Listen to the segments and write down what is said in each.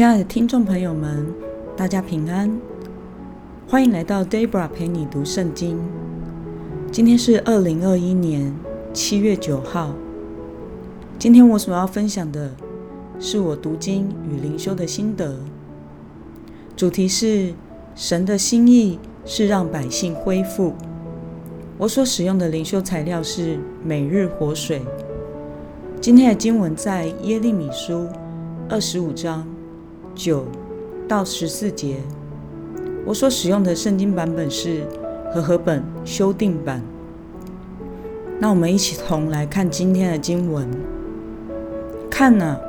亲爱的听众朋友们，大家平安，欢迎来到 Debra 陪你读圣经。今天是二零二一年七月九号。今天我所要分享的是我读经与灵修的心得，主题是神的心意是让百姓恢复。我所使用的灵修材料是每日活水。今天的经文在耶利米书二十五章九到十四节。我所使用的圣经版本是和合本修订版。那我们一起同来看今天的经文。看哪，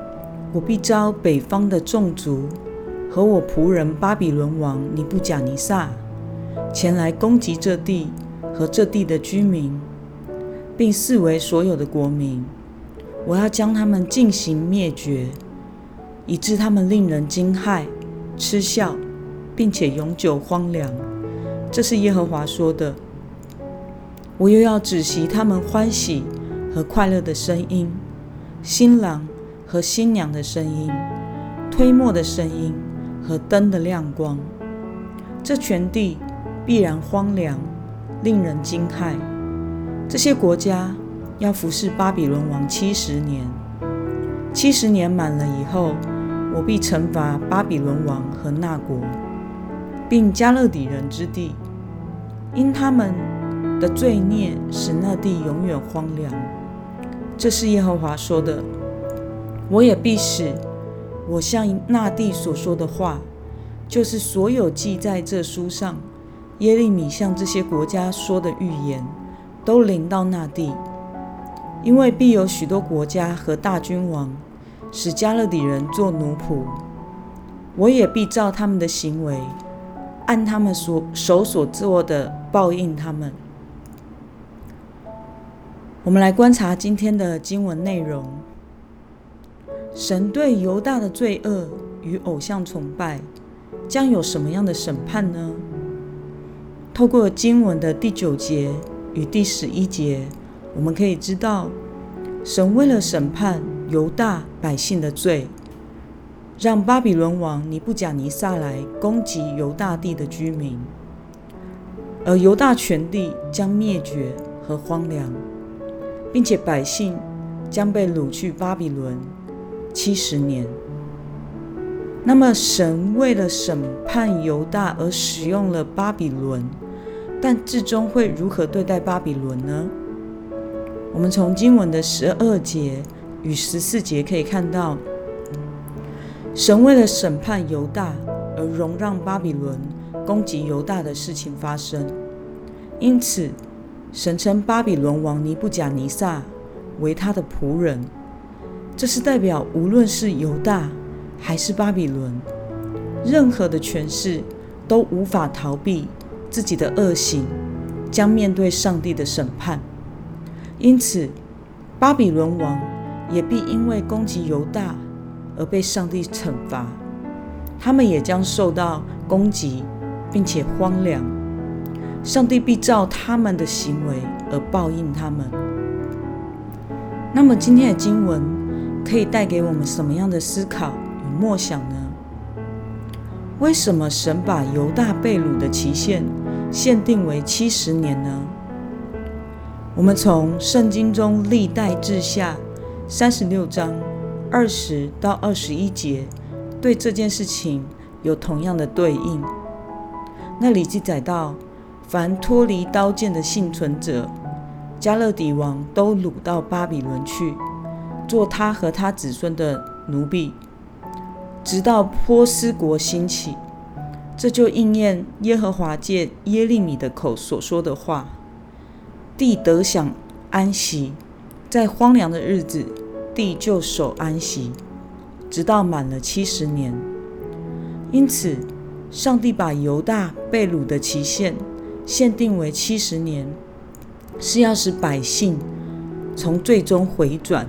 我必招北方的众族和我仆人巴比伦王尼布甲尼撒前来攻击这地和这地的居民，并视为所有的国民。我要将他们进行灭绝，以致他们令人惊骇、嗤笑，并且永久荒凉。这是耶和华说的。我又要止息他们欢喜和快乐的声音，新郎和新娘的声音，推磨的声音和灯的亮光。这全地必然荒凉，令人惊骇。这些国家。要服侍巴比伦王七十年，七十年满了以后，我必惩罚巴比伦王和那国，并加勒底人之地，因他们的罪孽使那地永远荒凉。这是耶和华说的。我也必使我向那地所说的话，就是所有记在这书上耶利米向这些国家说的预言，都临到那地。因为必有许多国家和大君王使加勒底人做奴仆，我也必照他们的行为，按他们所手所做的报应他们。我们来观察今天的经文内容：神对犹大的罪恶与偶像崇拜将有什么样的审判呢？透过经文的第九节与第十一节。我们可以知道，神为了审判犹大百姓的罪，让巴比伦王尼布甲尼撒来攻击犹大地的居民，而犹大全地将灭绝和荒凉，并且百姓将被掳去巴比伦七十年。那么，神为了审判犹大而使用了巴比伦，但至终会如何对待巴比伦呢？我们从经文的十二节与十四节可以看到，神为了审判犹大而容让巴比伦攻击犹大的事情发生。因此，神称巴比伦王尼布甲尼撒为他的仆人。这是代表，无论是犹大还是巴比伦，任何的权势都无法逃避自己的恶行，将面对上帝的审判。因此，巴比伦王也必因为攻击犹大而被上帝惩罚，他们也将受到攻击，并且荒凉。上帝必照他们的行为而报应他们。那么，今天的经文可以带给我们什么样的思考与默想呢？为什么神把犹大被掳的期限限定为七十年呢？我们从圣经中历代志下三十六章二十到二十一节，对这件事情有同样的对应。那里记载到，凡脱离刀剑的幸存者，加勒底王都掳到巴比伦去，做他和他子孙的奴婢，直到波斯国兴起。这就应验耶和华借耶利米的口所说的话。地得享安息，在荒凉的日子，地就守安息，直到满了七十年。因此，上帝把犹大被掳的期限限定为七十年，是要使百姓从最终回转，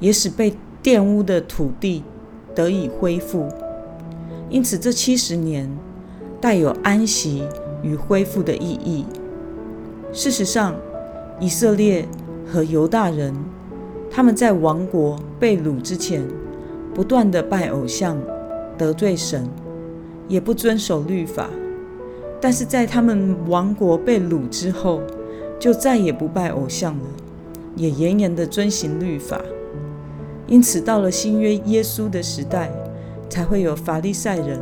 也使被玷污的土地得以恢复。因此，这七十年带有安息与恢复的意义。事实上，以色列和犹大人，他们在亡国被掳之前，不断的拜偶像、得罪神，也不遵守律法。但是在他们王国被掳之后，就再也不拜偶像了，也严严的遵行律法。因此，到了新约耶稣的时代，才会有法利赛人、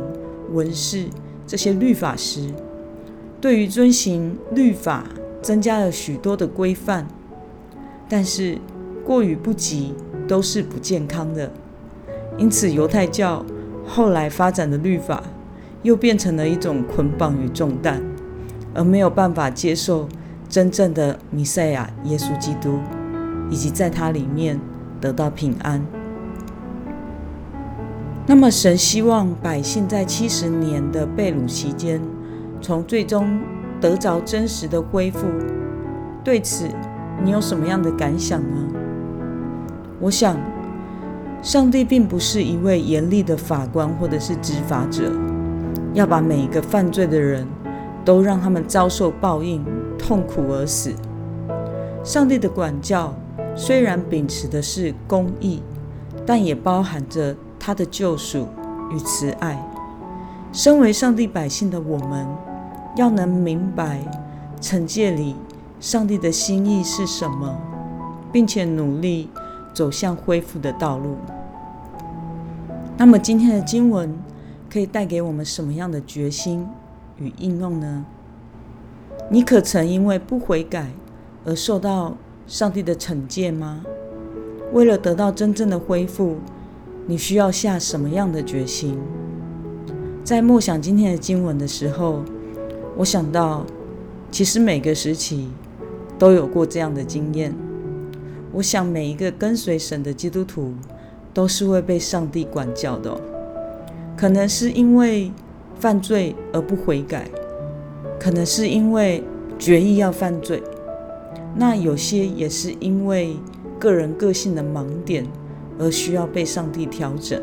文士这些律法师，对于遵行律法增加了许多的规范。但是过与不及都是不健康的。因此，犹太教后来发展的律法。又变成了一种捆绑与重担，而没有办法接受真正的弥赛亚耶稣基督，以及在他里面得到平安。那么，神希望百姓在七十年的被掳期间，从最终得着真实的恢复。对此，你有什么样的感想呢？我想，上帝并不是一位严厉的法官或者是执法者。要把每一个犯罪的人都让他们遭受报应、痛苦而死。上帝的管教虽然秉持的是公义，但也包含着他的救赎与慈爱。身为上帝百姓的我们，要能明白惩戒里上帝的心意是什么，并且努力走向恢复的道路。那么今天的经文。可以带给我们什么样的决心与应用呢？你可曾因为不悔改而受到上帝的惩戒吗？为了得到真正的恢复，你需要下什么样的决心？在默想今天的经文的时候，我想到，其实每个时期都有过这样的经验。我想每一个跟随神的基督徒都是会被上帝管教的。可能是因为犯罪而不悔改，可能是因为决意要犯罪，那有些也是因为个人个性的盲点而需要被上帝调整。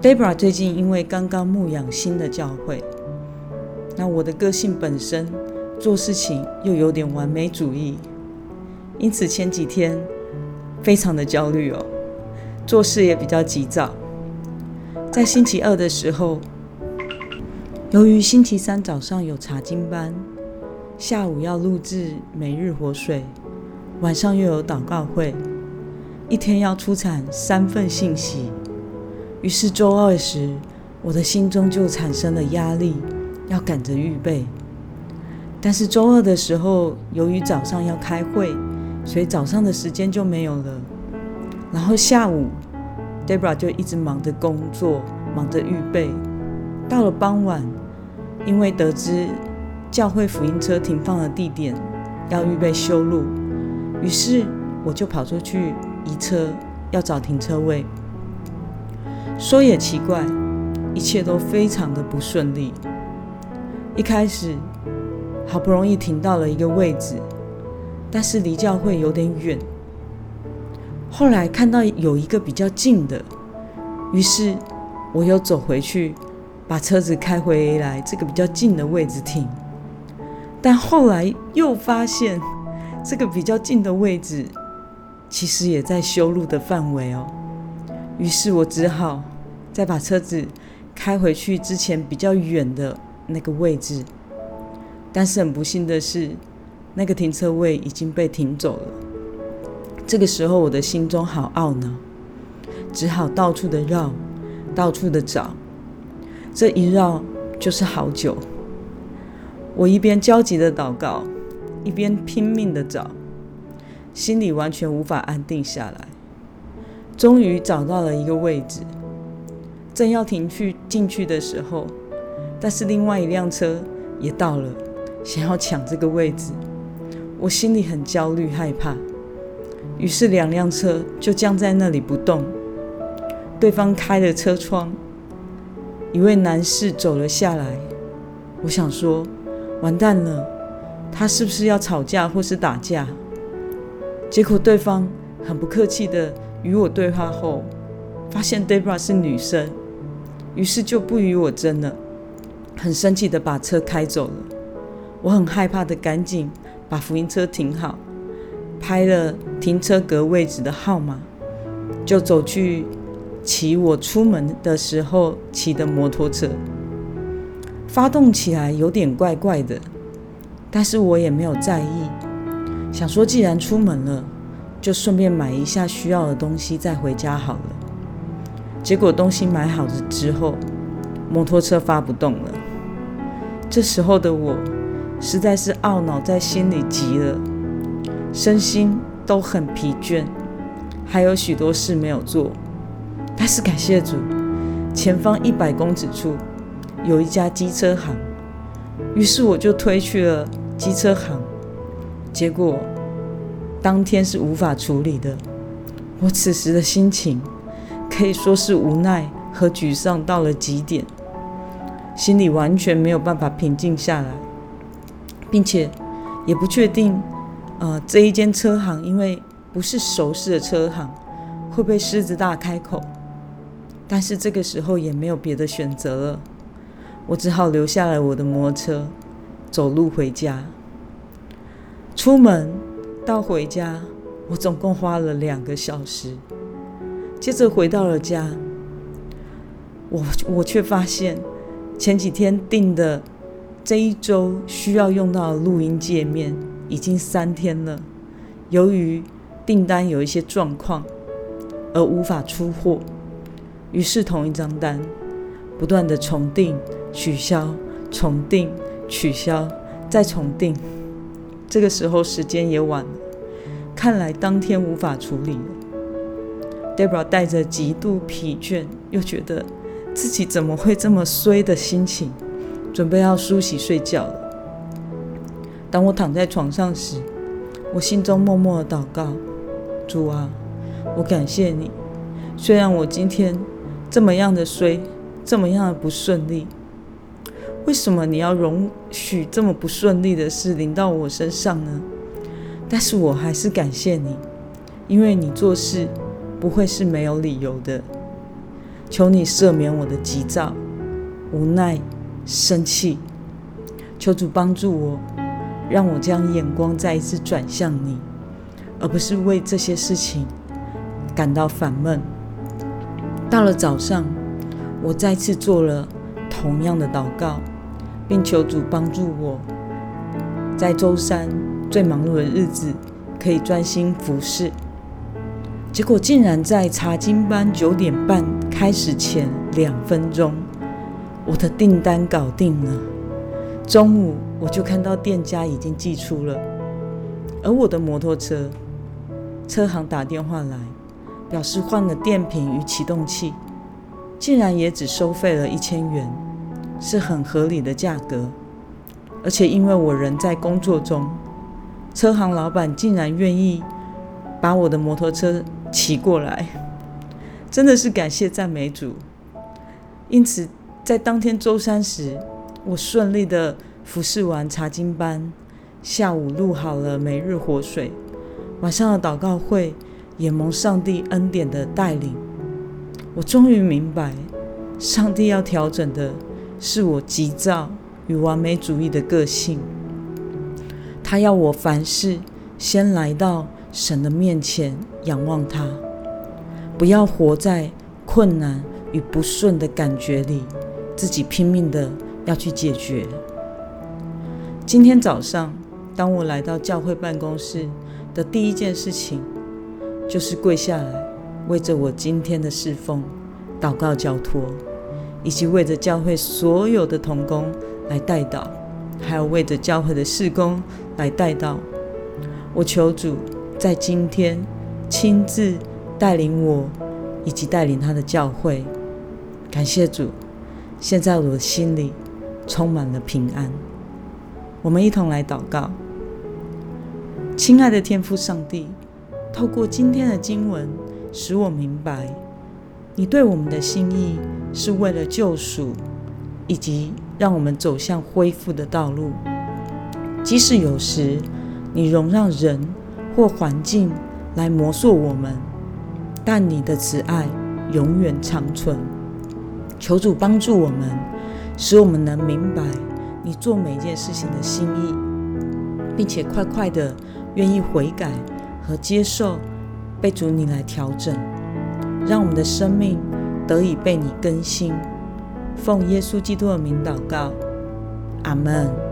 Debra 最近因为刚刚牧养新的教会，那我的个性本身做事情又有点完美主义，因此前几天非常的焦虑哦，做事也比较急躁。在星期二的时候，由于星期三早上有查经班，下午要录制每日活水，晚上又有祷告会，一天要出产三份信息，于是周二时，我的心中就产生了压力，要赶着预备。但是周二的时候，由于早上要开会，所以早上的时间就没有了。然后下午。Debra 就一直忙着工作，忙着预备。到了傍晚，因为得知教会福音车停放的地点要预备修路，于是我就跑出去移车，要找停车位。说也奇怪，一切都非常的不顺利。一开始好不容易停到了一个位置，但是离教会有点远。后来看到有一个比较近的，于是我又走回去，把车子开回来这个比较近的位置停。但后来又发现这个比较近的位置其实也在修路的范围哦。于是我只好再把车子开回去之前比较远的那个位置。但是很不幸的是，那个停车位已经被停走了。这个时候，我的心中好懊恼，只好到处的绕，到处的找。这一绕就是好久。我一边焦急的祷告，一边拼命的找，心里完全无法安定下来。终于找到了一个位置，正要停去进去的时候，但是另外一辆车也到了，想要抢这个位置。我心里很焦虑害怕。于是两辆车就僵在那里不动。对方开了车窗，一位男士走了下来。我想说，完蛋了，他是不是要吵架或是打架？结果对方很不客气的与我对话后，发现 Debra 是女生，于是就不与我争了，很生气的把车开走了。我很害怕的赶紧把福音车停好。拍了停车格位置的号码，就走去骑我出门的时候骑的摩托车，发动起来有点怪怪的，但是我也没有在意，想说既然出门了，就顺便买一下需要的东西再回家好了。结果东西买好了之后，摩托车发不动了。这时候的我实在是懊恼在心里极了，身心都很疲倦，还有许多事没有做。但是感谢主，前方一百公尺处有一家机车行，于是我就推去了机车行。结果当天是无法处理的。我此时的心情可以说是无奈和沮丧到了极点，心里完全没有办法平静下来，并且也不确定，呃，这一间车行因为不是熟识的车行，会被狮子大开口。但是这个时候也没有别的选择了，我只好留下来我的摩托车，走路回家。出门到回家，我总共花了两个小时。接着回到了家，我我却发现前几天订的这一周需要用到的录音界面已经三天了，由于订单有一些状况而无法出货。于是，同一张单不断的重订、取消、重订、取消，再重订。这个时候时间也晚了，看来当天无法处理了。Debra 带着极度疲倦，又觉得自己怎么会这么衰的心情，准备要梳洗睡觉了。当我躺在床上时，我心中默默的祷告：主啊，我感谢你，虽然我今天。这么样的衰，这么样的不顺利，为什么你要容许这么不顺利的事临到我身上呢？但是我还是感谢你，因为你做事不会是没有理由的。求你赦免我的急躁、无奈、生气，求主帮助我，让我将眼光再一次转向你，而不是为这些事情感到烦闷。到了早上，我再次做了同样的祷告，并求主帮助我，在周三最忙碌的日子可以专心服侍。结果竟然在查经班九点半开始前两分钟，我的订单搞定了。中午我就看到店家已经寄出了，而我的摩托车车行打电话来。表示换了电瓶与启动器，竟然也只收费了一千元，是很合理的价格。而且因为我人在工作中，车行老板竟然愿意把我的摩托车骑过来，真的是感谢赞美主。因此，在当天周三时，我顺利的服侍完查经班，下午录好了每日活水，晚上的祷告会。也蒙上帝恩典的带领，我终于明白，上帝要调整的是我急躁与完美主义的个性。他要我凡事先来到神的面前仰望他，不要活在困难与不顺的感觉里，自己拼命的要去解决。今天早上，当我来到教会办公室的第一件事情。就是跪下来，为着我今天的侍奉祷告交托，以及为着教会所有的童工来代祷，还有为着教会的事工来代祷。我求主在今天亲自带领我，以及带领他的教会。感谢主，现在我的心里充满了平安。我们一同来祷告，亲爱的天父上帝。透过今天的经文，使我明白，你对我们的心意是为了救赎，以及让我们走向恢复的道路。即使有时你容让人或环境来磨塑我们，但你的慈爱永远长存。求主帮助我们，使我们能明白你做每件事情的心意，并且快快的愿意悔改。和接受被主你来调整，让我们的生命得以被你更新。奉耶稣基督的名祷告，阿门。